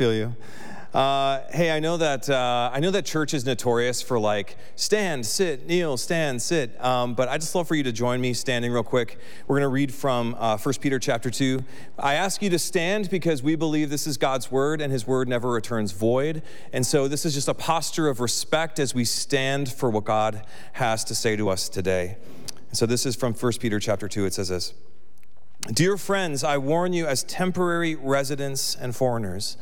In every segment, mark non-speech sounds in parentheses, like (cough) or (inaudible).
feel you. Uh, hey, I know that uh, I know that church is notorious for like stand, sit, kneel, stand, sit. Um, but I just love for you to join me standing real quick. We're going to read from uh, 1 Peter chapter two. I ask you to stand because we believe this is God's word, and His word never returns void. And so this is just a posture of respect as we stand for what God has to say to us today. So this is from 1 Peter chapter two. It says this. Dear friends, I warn you as temporary residents and foreigners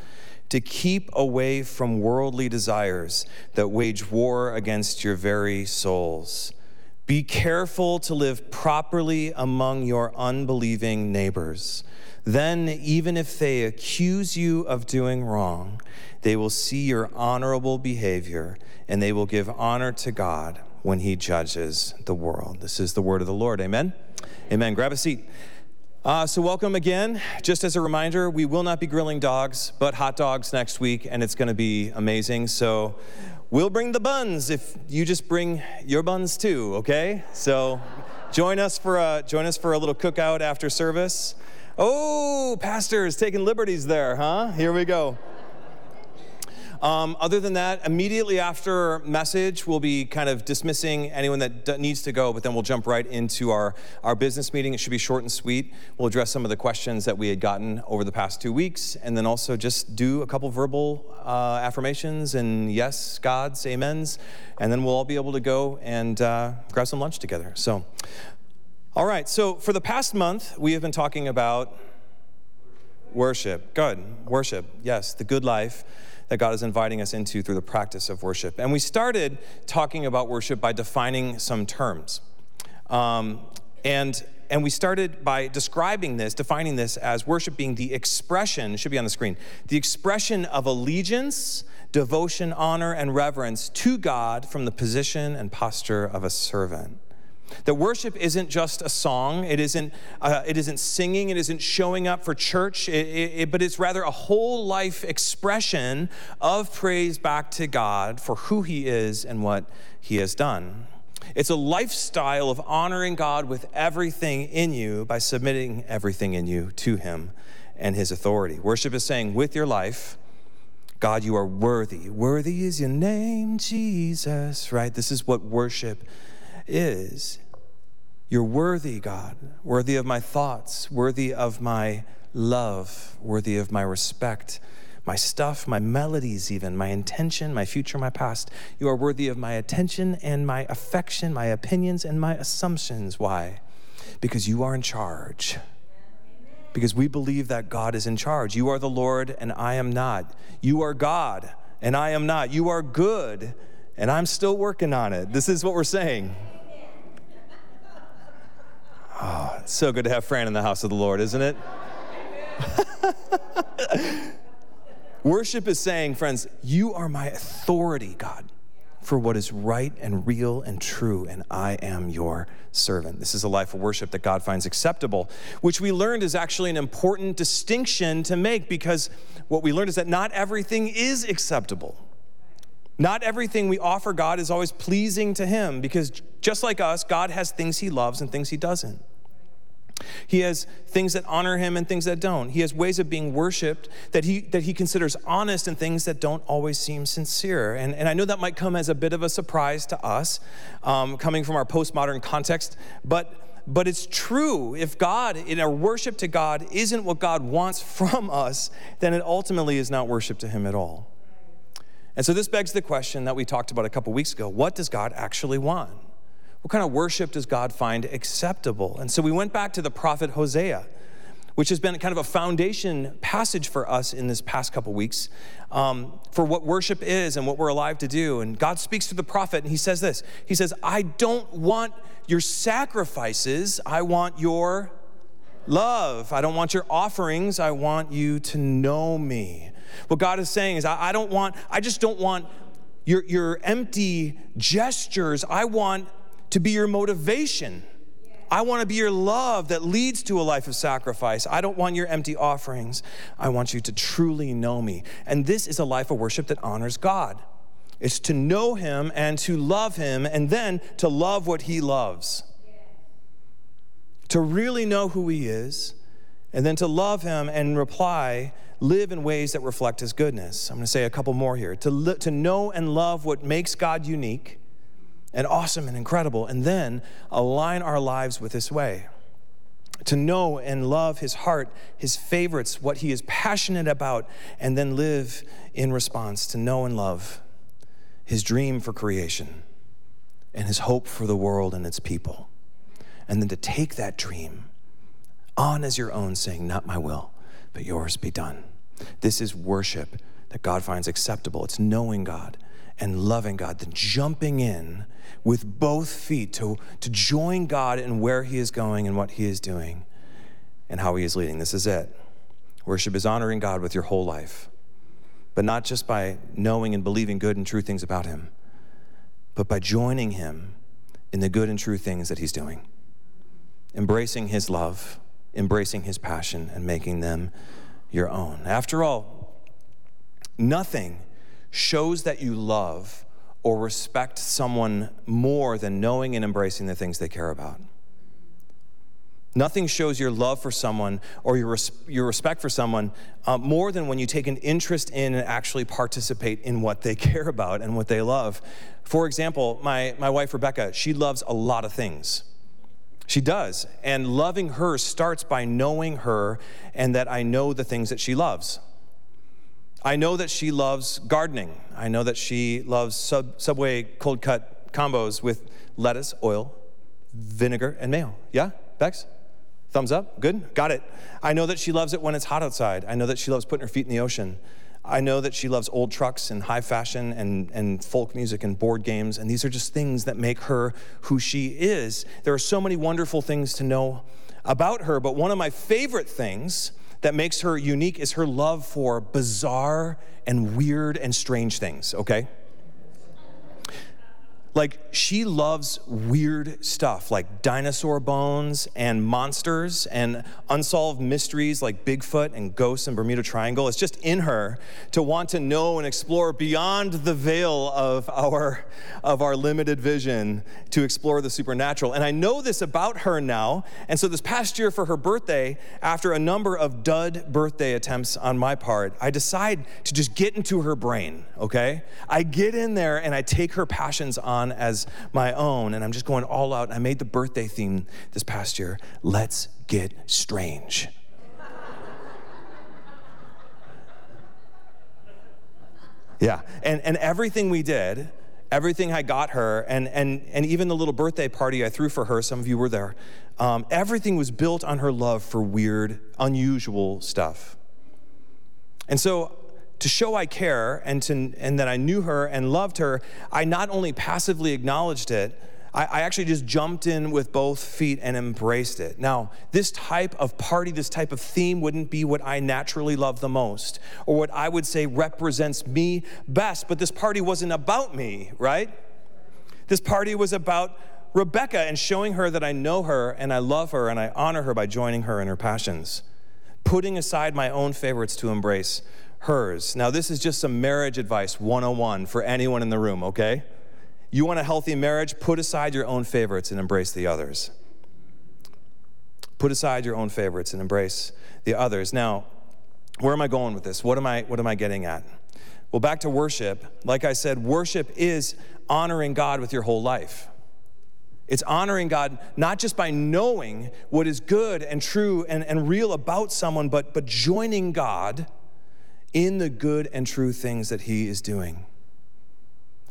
to keep away from worldly desires that wage war against your very souls. Be careful to live properly among your unbelieving neighbors. Then, even if they accuse you of doing wrong, they will see your honorable behavior and they will give honor to God when He judges the world. This is the word of the Lord. Amen. Amen. Grab a seat. Uh, so, welcome again. Just as a reminder, we will not be grilling dogs, but hot dogs next week, and it's going to be amazing. So, we'll bring the buns if you just bring your buns too, okay? So, join us for a, join us for a little cookout after service. Oh, pastor is taking liberties there, huh? Here we go. Um, other than that, immediately after message, we'll be kind of dismissing anyone that d- needs to go, but then we'll jump right into our, our business meeting. It should be short and sweet. We'll address some of the questions that we had gotten over the past two weeks, and then also just do a couple verbal uh, affirmations and yes, God's, amens, and then we'll all be able to go and uh, grab some lunch together. So, all right, so for the past month, we have been talking about worship. Good, worship, yes, the good life that God is inviting us into through the practice of worship. And we started talking about worship by defining some terms. Um, and and we started by describing this, defining this as worship being the expression, should be on the screen, the expression of allegiance, devotion, honor, and reverence to God from the position and posture of a servant. That worship isn't just a song, it isn't, uh, it isn't singing, it isn't showing up for church, it, it, but it's rather a whole life expression of praise back to God for who He is and what He has done. It's a lifestyle of honoring God with everything in you by submitting everything in you to Him and His authority. Worship is saying, with your life, God, you are worthy. Worthy is your name, Jesus, right? This is what worship is. You're worthy, God, worthy of my thoughts, worthy of my love, worthy of my respect, my stuff, my melodies, even, my intention, my future, my past. You are worthy of my attention and my affection, my opinions and my assumptions. Why? Because you are in charge. Because we believe that God is in charge. You are the Lord and I am not. You are God and I am not. You are good and I'm still working on it. This is what we're saying. Oh, it's so good to have Fran in the house of the Lord, isn't it? (laughs) Worship is saying, friends, you are my authority, God, for what is right and real and true, and I am your servant. This is a life of worship that God finds acceptable, which we learned is actually an important distinction to make because what we learned is that not everything is acceptable. Not everything we offer God is always pleasing to Him because just like us, God has things He loves and things He doesn't. He has things that honor him and things that don't. He has ways of being worshiped that he, that he considers honest and things that don't always seem sincere. And, and I know that might come as a bit of a surprise to us, um, coming from our postmodern context, but, but it's true. If God, in our worship to God, isn't what God wants from us, then it ultimately is not worship to him at all. And so this begs the question that we talked about a couple weeks ago what does God actually want? What kind of worship does God find acceptable? And so we went back to the prophet Hosea, which has been kind of a foundation passage for us in this past couple weeks um, for what worship is and what we're alive to do. And God speaks to the prophet, and he says this He says, I don't want your sacrifices, I want your love. I don't want your offerings, I want you to know me. What God is saying is, I, I don't want, I just don't want your, your empty gestures. I want to be your motivation. I want to be your love that leads to a life of sacrifice. I don't want your empty offerings. I want you to truly know me. And this is a life of worship that honors God. It's to know him and to love him and then to love what he loves. To really know who he is and then to love him and reply live in ways that reflect his goodness. I'm going to say a couple more here. To, li- to know and love what makes God unique and awesome and incredible, and then align our lives with this way. To know and love his heart, his favorites, what he is passionate about, and then live in response to know and love his dream for creation and his hope for the world and its people. And then to take that dream on as your own, saying, Not my will, but yours be done. This is worship that God finds acceptable. It's knowing God and loving God, then jumping in with both feet to, to join God in where He is going and what He is doing and how He is leading. This is it. Worship is honoring God with your whole life, but not just by knowing and believing good and true things about Him, but by joining Him in the good and true things that He's doing, embracing His love, embracing His passion, and making them your own. After all, nothing shows that you love or respect someone more than knowing and embracing the things they care about. Nothing shows your love for someone or your, res- your respect for someone uh, more than when you take an interest in and actually participate in what they (laughs) care about and what they love. For example, my, my wife Rebecca, she loves a lot of things. She does. And loving her starts by knowing her and that I know the things that she loves. I know that she loves gardening. I know that she loves sub, Subway cold cut combos with lettuce, oil, vinegar, and mayo. Yeah, Bex? Thumbs up? Good? Got it. I know that she loves it when it's hot outside. I know that she loves putting her feet in the ocean. I know that she loves old trucks and high fashion and, and folk music and board games, and these are just things that make her who she is. There are so many wonderful things to know about her, but one of my favorite things that makes her unique is her love for bizarre and weird and strange things, okay? Like, she loves weird stuff like dinosaur bones and monsters and unsolved mysteries like Bigfoot and ghosts and Bermuda Triangle. It's just in her to want to know and explore beyond the veil of our, of our limited vision to explore the supernatural. And I know this about her now. And so, this past year for her birthday, after a number of dud birthday attempts on my part, I decide to just get into her brain, okay? I get in there and I take her passions on on as my own, and I'm just going all out. I made the birthday theme this past year Let's Get Strange. yeah, and, and everything we did, everything I got her, and, and, and even the little birthday party I threw for her, some of you were there, um, everything was built on her love for weird, unusual stuff. And so to show I care and, to, and that I knew her and loved her, I not only passively acknowledged it, I, I, actually just jumped in with both feet and embraced it. Now, this type of party, this type of theme wouldn't be what I naturally love the most or what I would say represents me best, but this party wasn't about me, right? This party was about Rebecca and showing her that I know her and I love her and I honor her by joining her in her passions, putting aside my own favorites to embrace hers. Now, this is just some marriage advice 101 for anyone in the room, okay? You want a healthy marriage? Put aside your own favorites and embrace the others. Put aside your own favorites and embrace the others. Now, where am I going with this? What am I, what am I getting at? Well, back to worship. Like I said, worship is honoring God with your whole life. It's honoring God not just by knowing what is good and true and, and real about someone, but, but joining God in the good and true things that He is doing.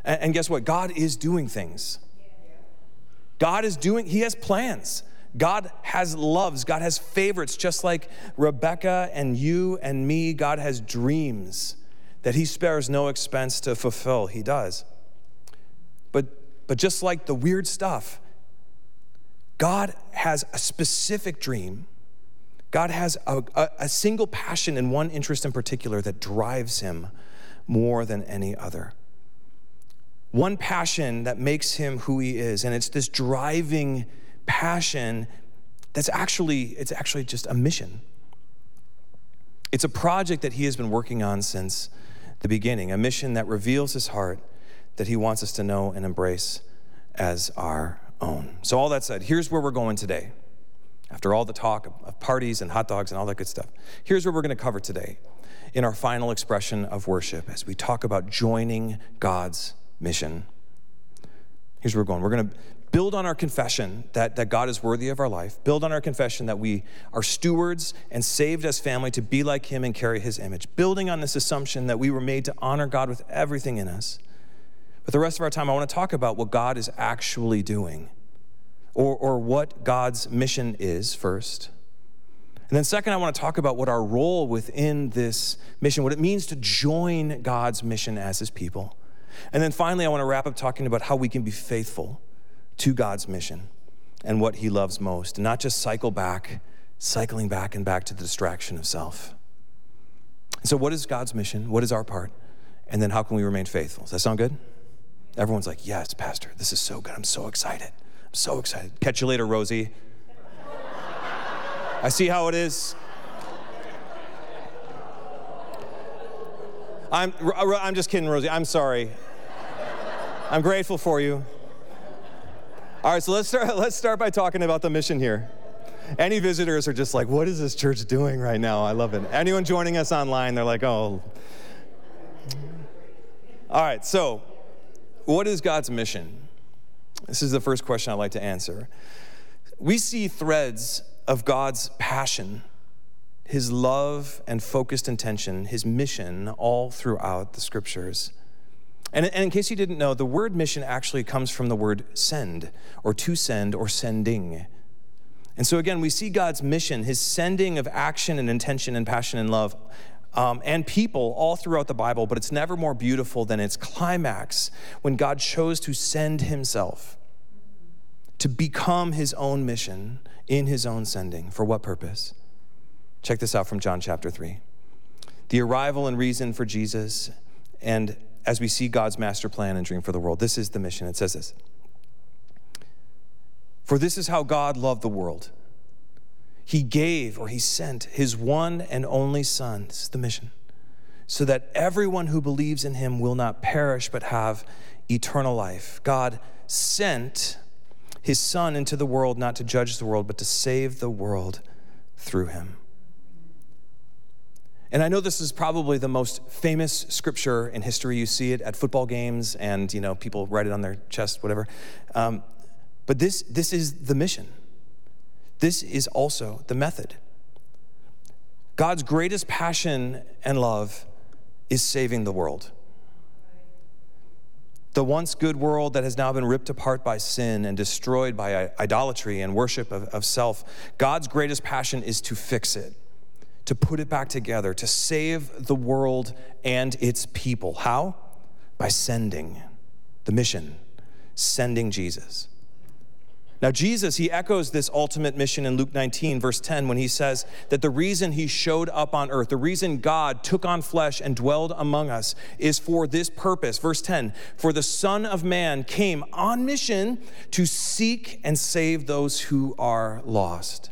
And, and guess what? God is doing things. God is doing, He has plans. God has loves. God has favorites, just like Rebecca and you and me. God has dreams that He spares no expense to fulfill. He does. But, but just like the weird stuff, God has a specific dream God has a, a, a, single passion and one interest in particular that drives him more than any other. One passion that makes him who he is, and it's this driving passion that's actually it's actually just a mission. It's a project that he has been working on since the beginning, a mission that reveals his heart that he wants us to know and embrace as our own. So all that said, here's where we're going today. After all the talk of parties and hot dogs and all that good stuff, here's what we're going to cover today in our final expression of worship as we talk about joining God's mission. Here's where we're going. We're going to build on our confession that, that God is worthy of our life, build on our confession that we are stewards and saved as family to be like Him and carry His image, building on this assumption that we were made to honor God with everything in us. But the rest of our time, I want to talk about what God is actually doing or, or what God's mission is first. And then, second, I want to talk about what our role within this mission, what it means to join God's mission as His people. And then finally, I want to wrap up talking about how we can be faithful to God's mission and what He loves most, and not just cycle back, cycling back and back to the distraction of self. So, what is God's mission? What is our part? And then, how can we remain faithful? Does that sound good? Everyone's like, Yes, Pastor, this is so good. I'm so excited. I'm so excited. Catch you later, Rosie. I see how it is. I'm, I'm just kidding, Rosie. I'm sorry. I'm grateful for you. All right, so let's start, (laughs) let's start by talking about the mission here. Any visitors are just like, what is this church doing right now? I love it. Anyone joining us online, they're like, oh. All right, so what is God's mission? This is the first question I'd like to answer. We see threads of God's passion, his love and focused intention, his mission all throughout the scriptures. And, in case you didn't know, the word mission actually comes from the word send, or to send, or sending. And so again, we see God's mission, his sending of action and intention and passion and love. Um, and people all throughout the Bible, but it's never more beautiful than its climax when God chose to send himself to become his own mission in his own sending. For what purpose? Check this out from John chapter 3. The arrival and reason for Jesus and as we see God's master plan and dream for the world. This is the mission. It says this For this is how God loved the world. He gave or he sent his one and only Son. This is the mission. So that everyone who believes in him will not perish but have eternal life. God sent his Son into the world not to judge the world, but to save the world through him. And I know this is probably the most famous scripture in history. You see it at football games, and you know people write it on their chest, whatever. Um, but this this is the mission. This is also the method. God's greatest passion and love is saving the world. The once good world that has now been ripped apart by sin and destroyed by idolatry and worship of, of self, God's greatest passion is to fix it to put it back together, to save the world and its people. How? By sending the mission, sending Jesus. Now, Jesus, he echoes this ultimate mission in Luke 19, verse 10, when he says that the reason he showed up on earth, the reason God took on flesh and dwelled among us, is for this purpose. Verse 10 For the Son of Man came on mission to seek and save those who are lost.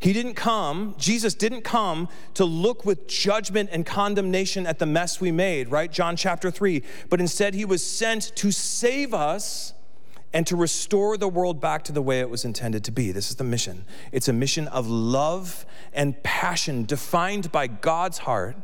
He didn't come, Jesus didn't come to look with judgment and condemnation at the mess we made, right? John chapter 3. But instead, he was sent to save us and to restore the world back to the way it was intended to be. This is the mission. It's a mission of love and passion defined by God's heart.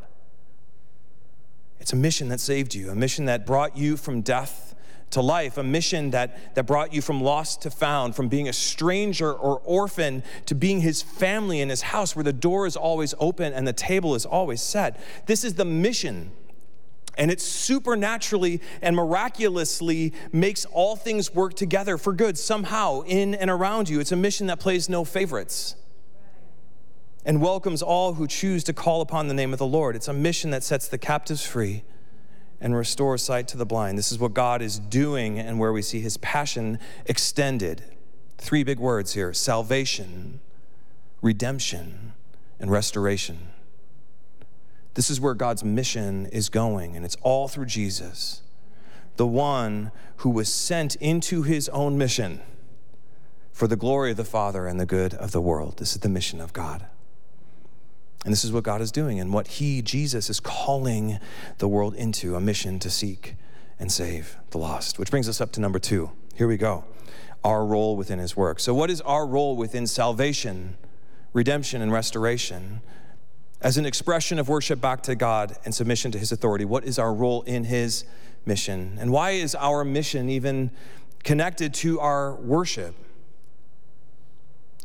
It's a mission that saved you, a mission that brought you from death to life, a mission that, that brought you from lost to found, from being a stranger or orphan to being his family in his house where the door is always open and the table is always set. This is the mission. And it supernaturally and miraculously makes all things work together for good somehow in and around you. It's a mission that plays no favorites and welcomes all who choose to call upon the name of the Lord. It's a mission that sets the captives free and restores sight to the blind. This is what God is doing and where we see his passion extended. Three big words here salvation, redemption, and restoration. This is where God's mission is going, and it's all through Jesus, the one who was sent into his own mission for the glory of the Father and the good of the world. This is the mission of God. And this is what God is doing and what He, Jesus, is calling the world into a mission to seek and save the lost. Which brings us up to number two. Here we go. our role within his work. So, what is our role within salvation, redemption, and restoration? As an expression of worship back to God and submission to his authority, what is our role in his mission? And why is our mission even connected to our worship?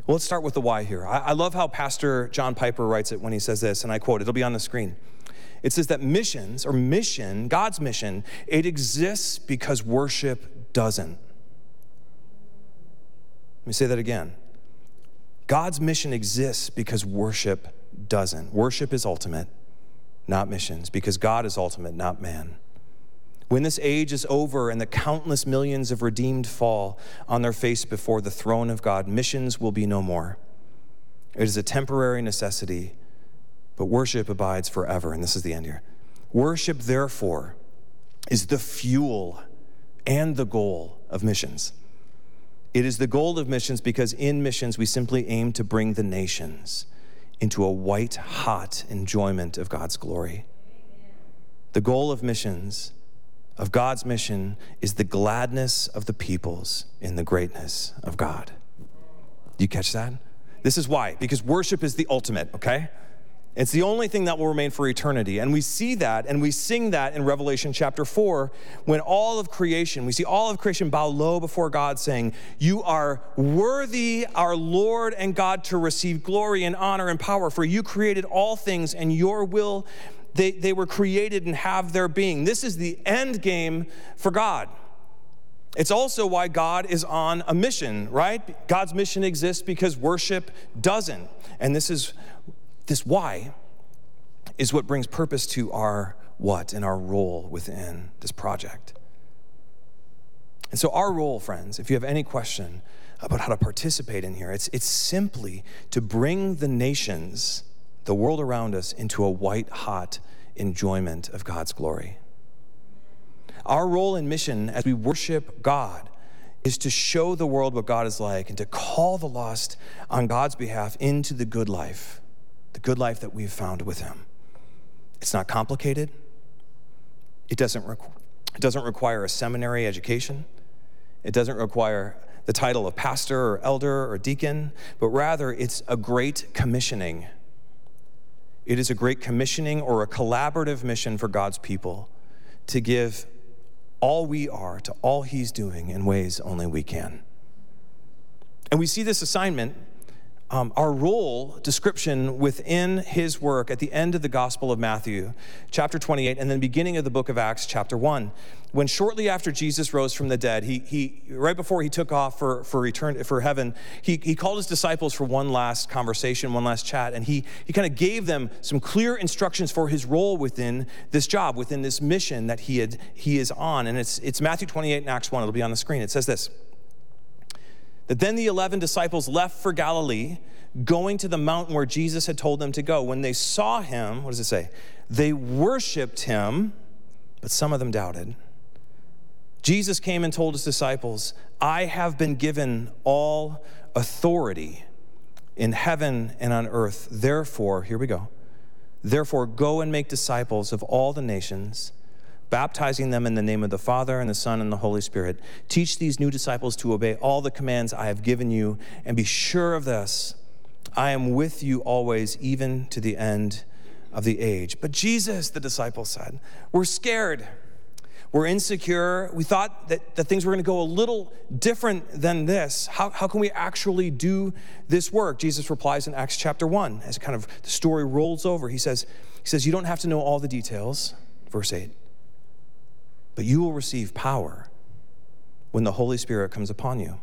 Well, let's start with the why here. I, love how Pastor John Piper writes it when he says this, and I quote, it'll be on the screen. It says that missions, or mission, God's mission, it exists because worship doesn't. Let me say that again. God's mission exists because worship doesn't. Worship is ultimate, not missions, because God is ultimate, not man. When this age is over and the countless millions of redeemed fall on their face before the throne of God, missions will be no more. It is a temporary necessity, but worship abides forever. And this is the end here. Worship, therefore, is the fuel and the goal of missions. It is the goal of missions because in missions we simply aim to bring the nations into a white hot enjoyment of God's glory. The goal of missions of God's mission is the gladness of the peoples in the greatness of God. You catch that? This is why, because worship is the ultimate, okay? It's the only thing that will remain for eternity. And we see that and we sing that in Revelation chapter 4 when all of creation, we see all of creation bow low before God, saying, You are worthy, our Lord and God, to receive glory and honor and power, for you created all things and your will they, they were created and have their being. This is the end game for God. It's also why God is on a mission, right? God's mission exists because worship doesn't. And this is this why is what brings purpose to our what and our role within this project. And so our role, friends, if you have any question about how to participate in here, it's, it's simply to bring the nations the world around us into a white hot enjoyment of God's glory. Our role and mission as we worship God is to show the world what God is like and to call the lost on God's behalf into the good life, the good life that we've found with Him. It's not complicated. It doesn't, requ- it doesn't require a seminary education. It doesn't require the title of pastor or elder or deacon, but rather it's a great commissioning it is a great commissioning or a collaborative mission for God's people to give all we are to all He's doing in ways only we can. And we see this assignment um, our role description within his work at the end of the Gospel of Matthew, chapter 28, and then beginning of the book of Acts, chapter 1. When shortly after Jesus rose from the dead, he, he right before he took off for, for return for heaven, he, he called his disciples for one last conversation, one last chat, and he, he kind of gave them some clear instructions for his role within this job, within this mission that he had he is on. And it's it's Matthew 28 and Acts 1. It'll be on the screen. It says this then the 11 disciples left for Galilee, going to the mountain where Jesus had told them to go. When they saw him, what does it say? They worshiped him, but some of them doubted. Jesus came and told his disciples, I have been given all authority in heaven and on earth. Therefore, here we go. Therefore, go and make disciples of all the nations baptizing them in the name of the Father and the Son and the Holy Spirit. Teach these new disciples to obey all the commands I have given you, and be sure of this I am with you always, even to the end of the age. But Jesus, the disciples said, we're scared. We're insecure. We thought that, that things were going to go a little different than this. How, how can we actually do this work? Jesus replies in Acts chapter 1 as kind of the story rolls over. He says, he says, You don't have to know all the details. Verse 8. But you will receive power when the Holy Spirit comes upon you.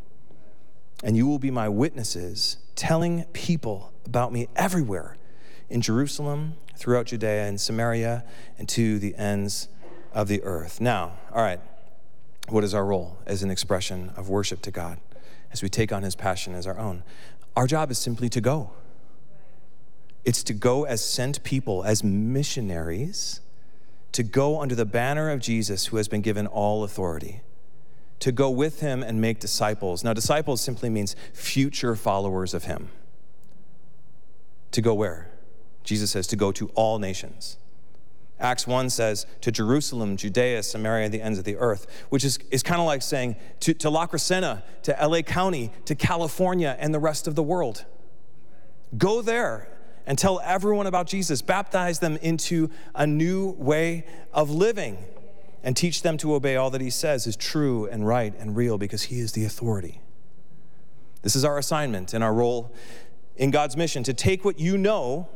And you will be my witnesses, telling people about me everywhere in Jerusalem, throughout Judea and Samaria, and to the ends of the earth. Now, all right, what is our role as an expression of worship to God as we take on his passion as our own? Our job is simply to go. It's to go as sent people, as missionaries to go under the banner of Jesus, who has been given all authority, to go with him and make disciples. Now, disciples simply means future followers of him. To go where? Jesus says to go to all nations Acts 1 says, to Jerusalem, Judea, Samaria, and the ends of the earth, which is, is kind of like saying to, to La Crescenta, to LA County, to California, and the rest of the world. Go there and tell everyone about Jesus. Baptize them into a new way of living and teach them to obey all that he says is true and right and real because he is the authority. This is our assignment and our role in God's mission to take what you know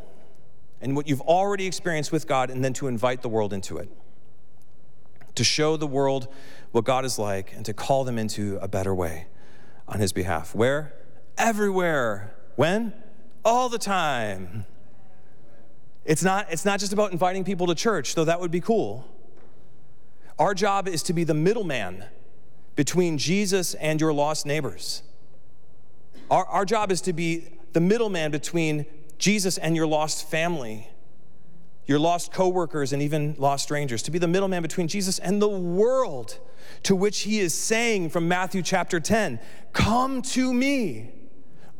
and what you've already experienced with God and then to invite the world into it. To show the world what God is like and to call them into a better way on his behalf. Where? Everywhere. When? All the time. It's not, it's not just about inviting people to church, though that would be cool. Our job is to be the middleman between Jesus and your lost neighbors. Our, our job is to be the middleman between Jesus and your lost family, your lost coworkers, and even lost strangers, to be the middleman between Jesus and the world, to which he is saying from Matthew chapter 10 Come to me,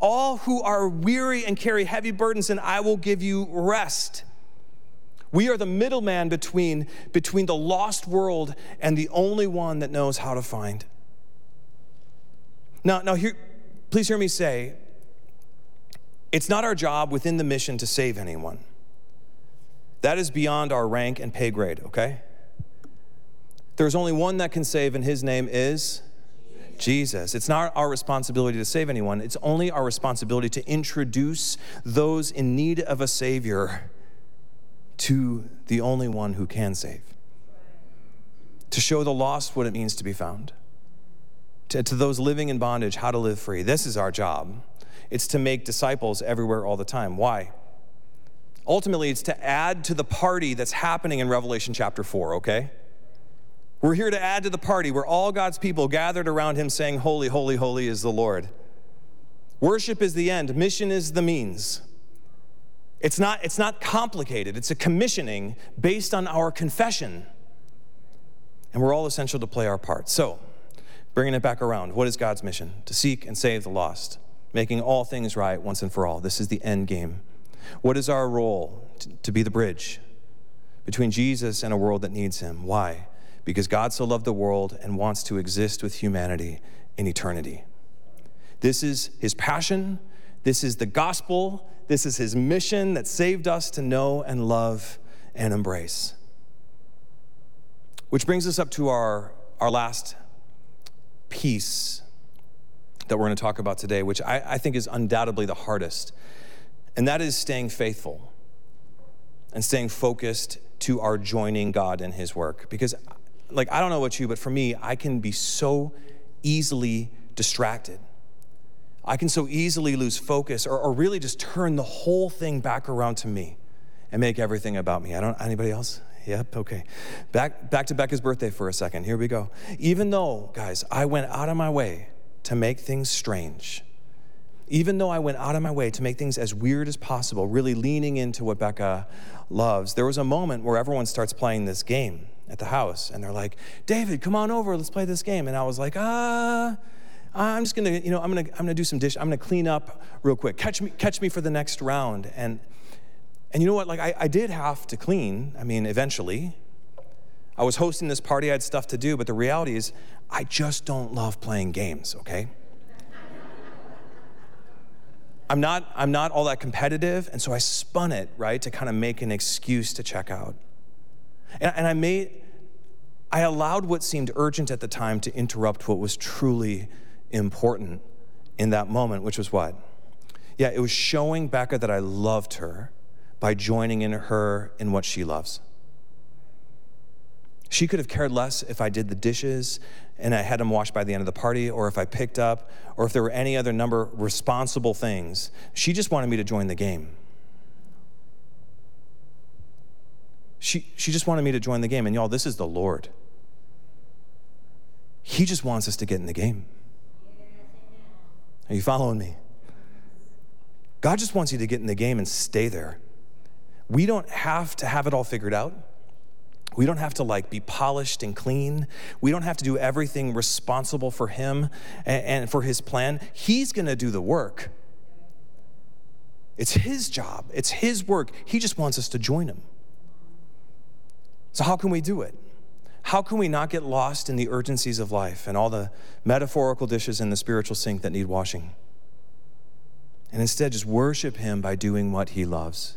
all who are weary and carry heavy burdens, and I will give you rest. We are the middleman between, between the lost world and the only one that knows how to find. Now, now here, please hear me say it's not our job within the mission to save anyone. That is beyond our rank and pay grade, okay? There's only one that can save, and his name is Jesus. It's not our responsibility to save anyone, it's only our responsibility to introduce those in need of a Savior to the only one who can save. To show the lost what it means to be found. To, to those living in bondage, how to live free. This is our job. It's to make disciples everywhere all the time. Why? Ultimately, it's to add to the party that's happening in Revelation chapter 4, okay? We're here to add to the party where all God's people gathered around him saying, Holy, holy, holy is the Lord. Worship is the end, mission is the means. It's not, it's not complicated, it's a commissioning based on our confession. And we're all essential to play our part. So, bringing it back around, what is God's mission? To seek and save the lost making all things right once and for all. This is the end game. What is our role? To be the bridge between Jesus and a world that needs him. Why? Because God so loved the world and wants to exist with humanity in eternity. This is his passion. This is the gospel. This is his mission that saved us to know and love and embrace. Which brings us up to our, our last piece that we're going to talk about today, which I, I think is undoubtedly the hardest, and that is staying faithful and staying focused to our joining God in His work. Because, like, I don't know about you, but for me, I can be so easily distracted. I can so easily lose focus or, or really just turn the whole thing back around to me and make everything about me. I don't, anybody else? Yep, okay. Back, back to Becca's birthday for a second. Here we go. Even though, guys, I went out of my way to make things strange. Even though I went out of my way to make things as weird as possible, really leaning into what Becca loves, there was a moment where everyone starts playing this game at the house and they're like, David, come on over, let's play this game. And I was like, ah. I'm just gonna, you know, I'm gonna, I'm gonna do some dish. I'm gonna clean up real quick. Catch me, catch me for the next round. And, and you know what? Like I, I did have to clean. I mean, eventually, I was hosting this party. I had stuff to do. But the reality is, I just don't love playing games, okay? I'm not, I'm not all that competitive, and so I spun it, right, to kind of make an excuse to check out. And, and I made, I allowed what seemed urgent at the time to interrupt what was truly important in that moment, which was what? Yeah, it was showing Becca that I loved her by joining in her in what she loves. She could have cared less if I did the dishes and I had them washed by the end of the party, or if I picked up, or if there were any other number responsible things. She just wanted me to join the game. She, she just wanted me to join the game. And y'all, this is the Lord. He just wants us to get in the game. Are you following me? God just wants you to get in the game and stay there. We don't have to have it all figured out. We don't have to like be polished and clean. We don't have to do everything responsible for him and, and for his plan. He's going to do the work. It's his job. It's his work. He just wants us to join him. So, how can we do it? How can we not get lost in the urgencies of life and all the metaphorical dishes in the spiritual sink that need washing? And instead, just worship Him by doing what He loves.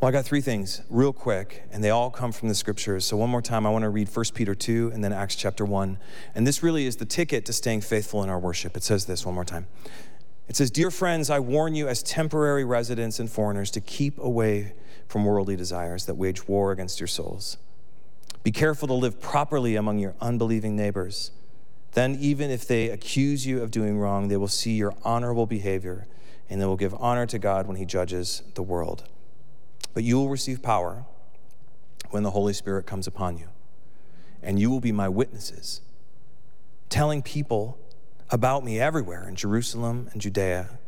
Well, I got three things real quick, and they all come from the scriptures. So, one more time, I want to read 1 Peter 2 and then Acts chapter 1. And this really is the ticket to staying faithful in our worship. It says this one more time. It says, Dear friends, I warn you as temporary residents and foreigners to keep away from worldly desires that wage war against your souls. Be careful to live properly among your unbelieving neighbors. Then, even if they accuse you of doing wrong, they will see your honorable behavior and they will give honor to God when He judges the world. But you will receive power when the Holy Spirit comes upon you, and you will be my witnesses, telling people about me everywhere in Jerusalem and Judea,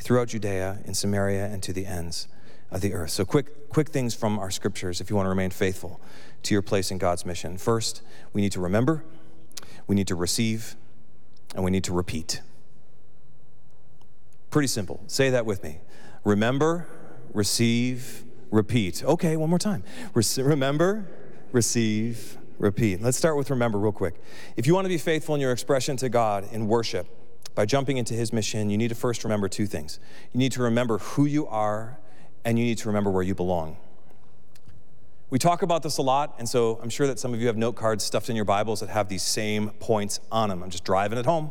throughout Judea, in Samaria, and to the ends of the earth. So, quick, quick things from our scriptures if you want to remain faithful to your place in God's mission. First, we need to remember, we need to receive, and we need to repeat. Pretty simple. Say that with me. Remember, receive, repeat. Okay, one more time. remember, receive, repeat. Let's start with remember real quick. If you want to be faithful in your expression to God in worship, by jumping into his mission, you need to first remember two things. You need to remember who you are, and you need to remember where you belong. We talk about this a lot, and so I'm sure that some of you have note cards stuffed in your Bibles that have these same points on them. I'm just driving it home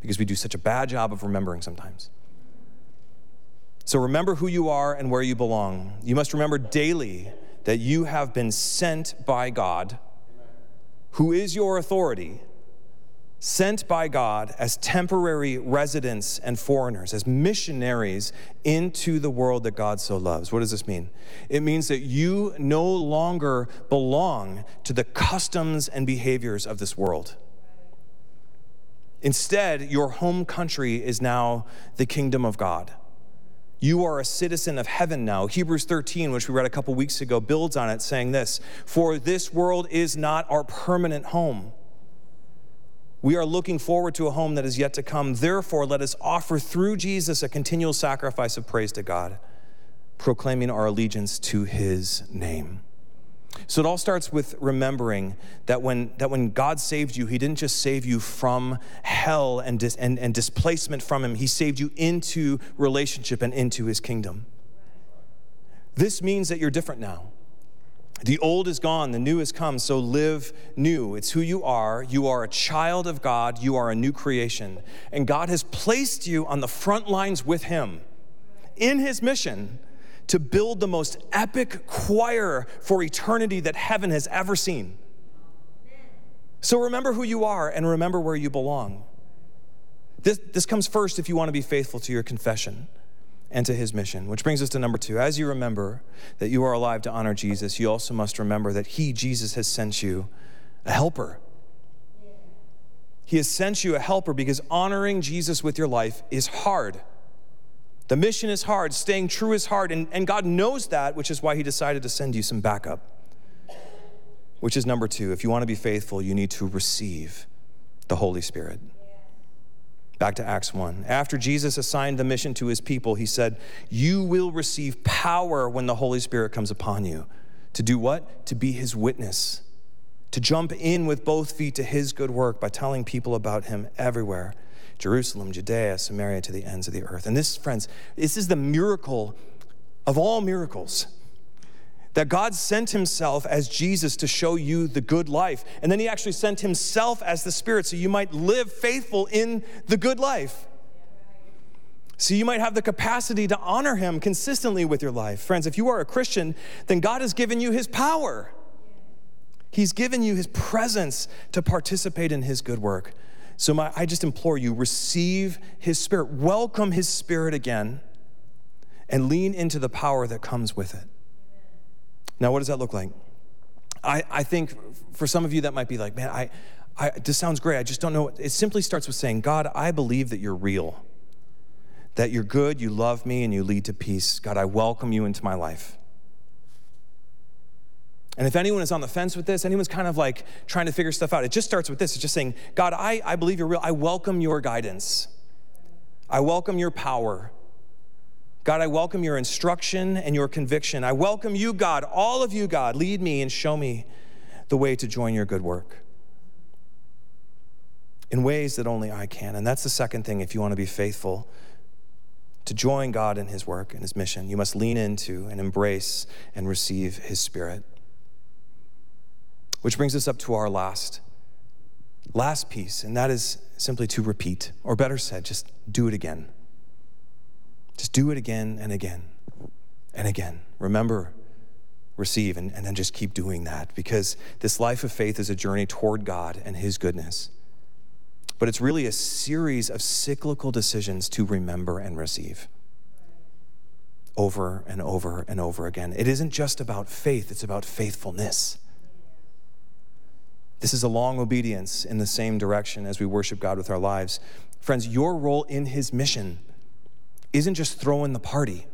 because we do such a bad job of remembering sometimes. So remember who you are and where you belong. You must remember daily that you have been sent by God, who is your authority, sent by God as temporary residents and foreigners, as missionaries into the world that God so loves. What does this mean? It means that you no longer belong to the customs and behaviors of this world. Instead, your home country is now the kingdom of God. You are a citizen of heaven now. Hebrews 13, which we read a couple weeks ago, builds on it, saying this For this world is not our permanent home. We are looking forward to a home that is yet to come. Therefore, let us offer through Jesus a continual sacrifice of praise to God, proclaiming our allegiance to his name. So it all starts with remembering that when, that when God saved you, He didn't just save you from hell and, dis, and, and displacement from Him, He saved you into relationship and into His kingdom. This means that you're different now. The old is gone, the new has come, so live new. It's who you are. You are a child of God, you are a new creation. And God has placed you on the front lines with Him in His mission to build the most epic choir for eternity that heaven has ever seen. So remember who you are and remember where you belong. This, this comes first if you want to be faithful to your confession and to his mission, which brings us to number two. As you remember that you are alive to honor Jesus, you also must remember that he, Jesus, has sent you a helper. He has sent you a helper because honoring Jesus with your life is hard. The mission is hard, staying true is hard, and, and God knows that, which is why He decided to send you some backup. Which is number two. If you want to be faithful, you need to receive the Holy Spirit. Back to Acts 1. After Jesus assigned the mission to his people, he said, You will receive power when the Holy Spirit comes upon you. To do what? To be his witness. To jump in with both feet to his good work by telling people about him everywhere. Jerusalem, Judea, Samaria, to the ends of the earth. And this, friends, this is the miracle of all miracles that God sent himself as Jesus to show you the good life. And then he actually sent himself as the Spirit so you might live faithful in the good life. So you might have the capacity to honor him consistently with your life. Friends, if you are a Christian, then God has given you his power. He's given you his presence to participate in his good work. So my, I just implore you receive his spirit, welcome his spirit again, and lean into the power that comes with it. Now, what does that look like? I, I think for some of you that might be like, man, I, I, this sounds great. I just don't know. It simply starts with saying, God, I believe that you're real, that you're good, you love me, and you lead to peace. God, I welcome you into my life. And if anyone is on the fence with this, anyone's kind of like trying to figure stuff out, it just starts with this. It's just saying, God, I, I believe you're real. I welcome your guidance. I welcome your power God, I welcome your instruction and your conviction. I welcome you, God, all of you, God. Lead me and show me the way to join your good work in ways that only I can. And that's the second thing if you want to be faithful to join God in his work and his mission. You must lean into and embrace and receive his spirit. Which brings us up to our last last piece, and that is simply to repeat, or better said, just do it again. Just do it again and again and again. Remember, receive, and, and then just keep doing that because this life of faith is a journey toward God and His goodness. But it's really a series of cyclical decisions to remember and receive over and over and over again. It isn't just about faith, it's about faithfulness. This is a long obedience in the same direction as we worship God with our lives. Friends, your role in His mission isn't just throwing the party,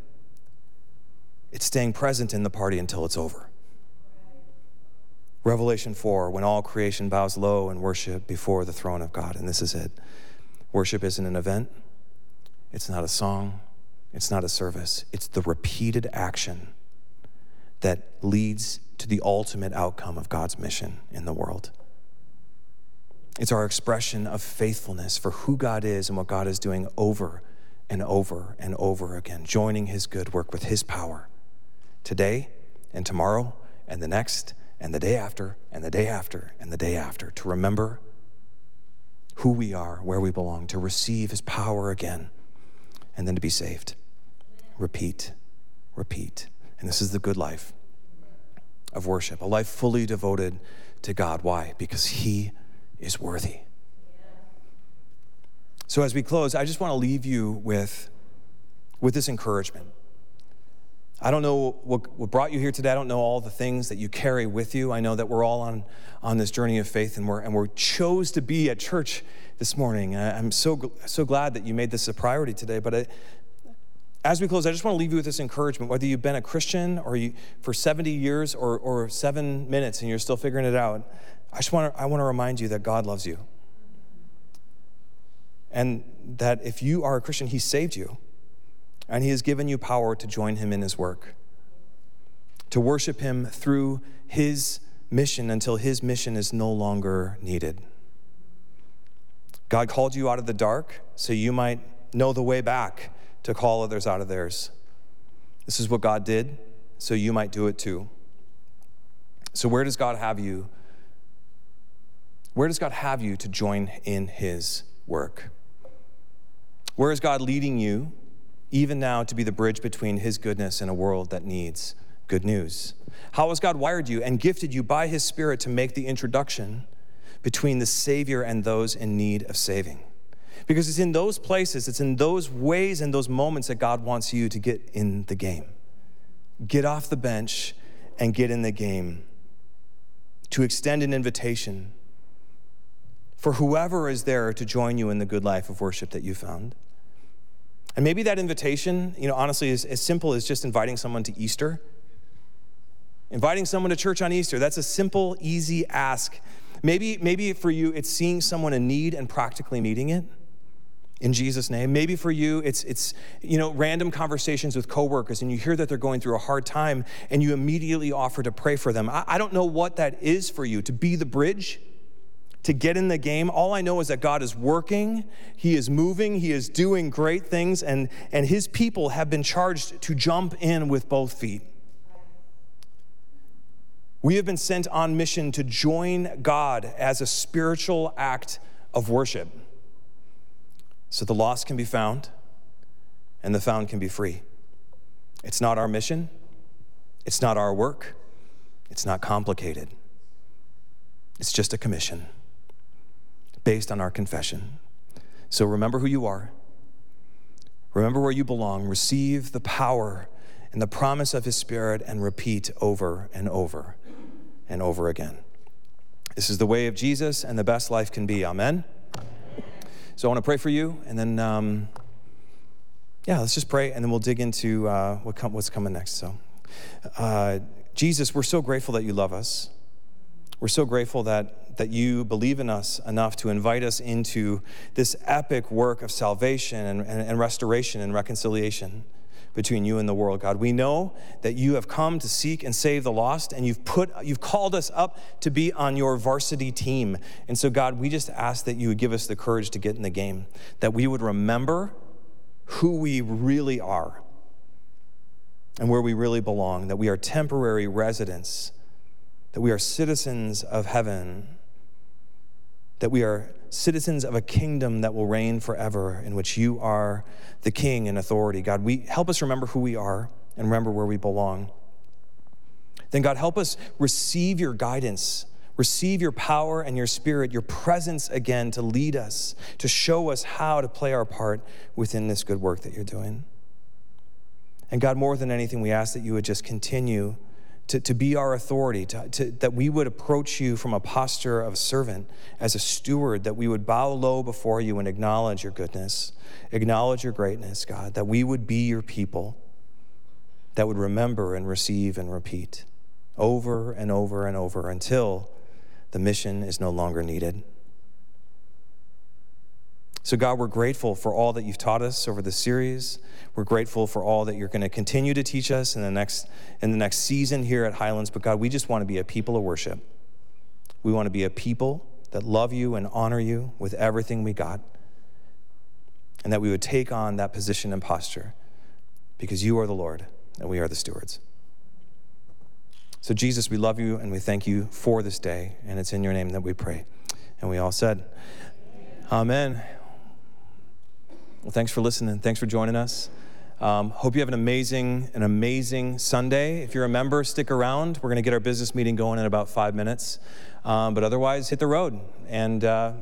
it's staying present in the party until it's over. Revelation 4, when all creation bows low and worship before the throne of God. And this is it. Worship isn't an event, it's not a song, it's not a service, it's the repeated action that leads to the ultimate outcome of God's mission in the world. It's our expression of faithfulness for who God is and what God is doing over and over and over again, joining his good work with his power today and tomorrow and the next and the day after and the day after and the day after to remember who we are, where we belong, to receive his power again, and then to be saved. Repeat, repeat. And this is the good life of worship, a life fully devoted to God. Why? Because he is worthy. So, as we close, I just want to leave you with, with this encouragement. I don't know what, what brought you here today. I don't know all the things that you carry with you. I know that we're all on, on this journey of faith and we're, and we're chose to be at church this morning. I'm so, so glad that you made this a priority today. But I, as we close, I just want to leave you with this encouragement. Whether you've been a Christian or you, for 70 years or, or seven minutes and you're still figuring it out, I just want to, I want to remind you that God loves you. And that if you are a Christian, He saved you. And He has given you power to join Him in His work, to worship Him through His mission until His mission is no longer needed. God called you out of the dark so you might know the way back to call others out of theirs. This is what God did, so you might do it too. So, where does God have you? Where does God have you to join in His work? Where is God leading you, even now, to be the bridge between His goodness and a world that needs good news? How has God wired you and gifted you by His Spirit to make the introduction between the Savior and those in need of saving? Because it's in those places, it's in those ways and those moments that God wants you to get in the game. Get off the bench and get in the game. To extend an invitation for whoever is there to join you in the good life of worship that you found. And maybe that invitation, you know, honestly, is as simple as just inviting someone to Easter. Inviting someone to church on Easter, that's a simple, easy ask. Maybe, maybe for you, it's seeing someone in need and practically meeting it in Jesus' name. Maybe for you, it's, it's you know, random conversations with coworkers and you hear that they're going through a hard time and you immediately offer to pray for them. I, I don't know what that is for you, to be the bridge to get in the game. All I know is that God is working, He is moving, He is doing great things, and, and His people have been charged to jump in with both feet. We have been sent on mission to join God as a spiritual act of worship so the lost can be found and the found can be free. It's not our mission, it's not our work, it's not complicated. It's just a commission based on our confession. So remember who you are. Remember where you belong. Receive the power and the promise of His Spirit and repeat over and over and over again. This is the way of Jesus and the best life can be. Amen. So I want to pray for you, and then, um, yeah, let's just pray, and then we'll dig into uh, what com- what's coming next. So, uh, Jesus, we're so grateful that you love us. We're so grateful that, that you believe in us enough to invite us into this epic work of salvation and, and, and restoration and reconciliation between you and the world, God. We know that you have come to seek and save the lost, and you've put you've called us up to be on your varsity team. And so, God, we just ask that you would give us the courage to get in the game, that we would remember who we really are and where we really belong, that we are temporary residents, that we are citizens of heaven, that we are citizens of a kingdom that will reign forever, in which you are the king and authority. God, we help us remember who we are and remember where we belong. Then, God, help us receive your guidance, receive your power and your spirit, your presence again to lead us, to show us how to play our part within this good work that you're doing. And God, more than anything, we ask that you would just continue to, to be our authority, to, to, that we would approach you from a posture of servant, as a steward, that we would bow low before you and acknowledge your goodness, acknowledge your greatness, God, that we would be your people that would remember and receive and repeat over and over and over until the mission is no longer needed. So, God, we're grateful for all that you've taught us over the series. We're grateful for all that you're going to continue to teach us in the next in the next season here at Highlands. But God, we just want to be a people of worship. We want to be a people that love you and honor you with everything we got. And that we would take on that position and posture because you are the Lord and we are the stewards. So, Jesus, we love you and we thank you for this day. And it's in your name that we pray. And we all said, Amen. Well, thanks for listening. Thanks for joining us. Um, hope you have an amazing, an amazing Sunday. If you're a member, stick around. We're going to get our business meeting going in about five minutes. Um, but otherwise, hit the road. And uh,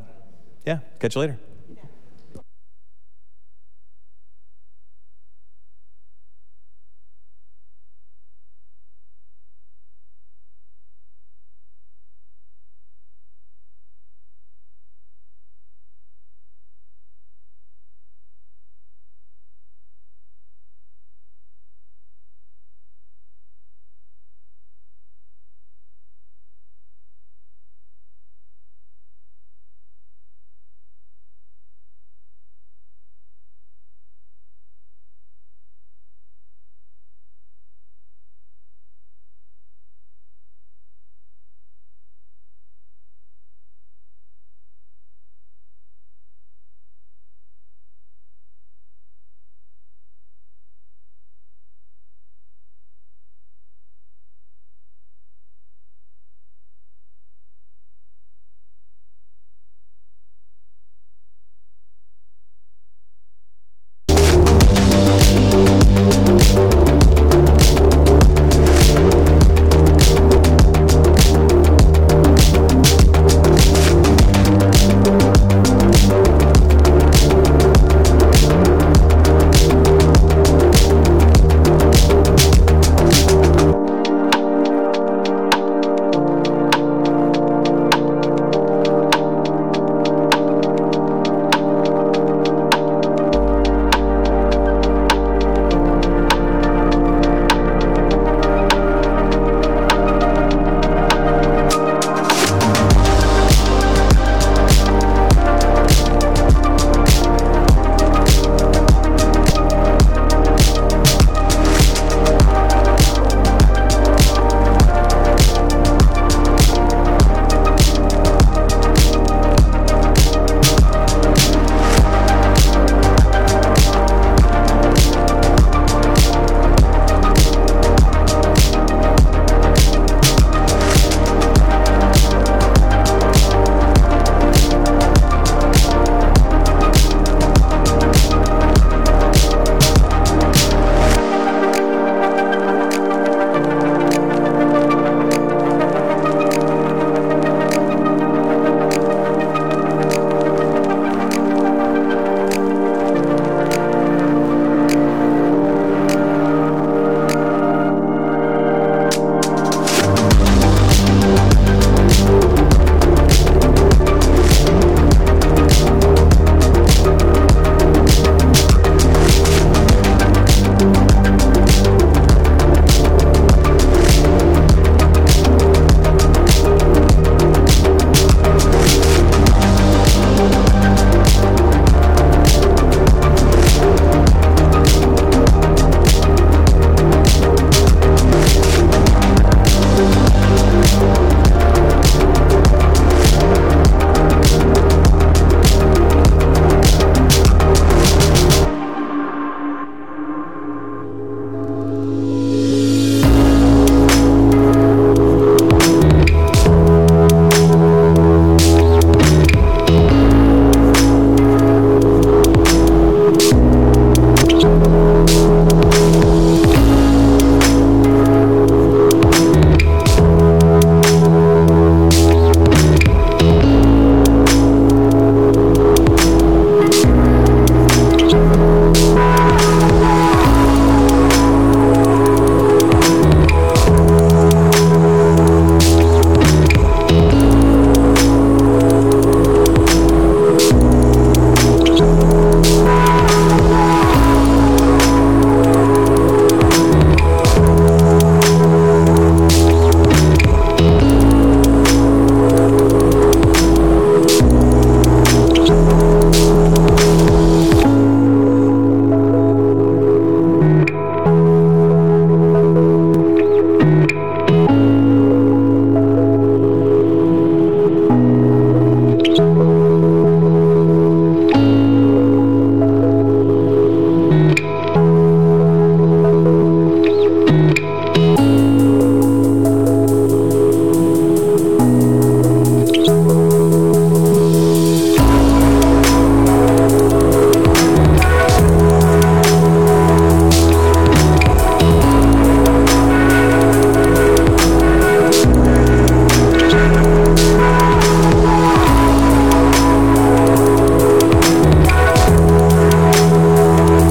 yeah, catch you later.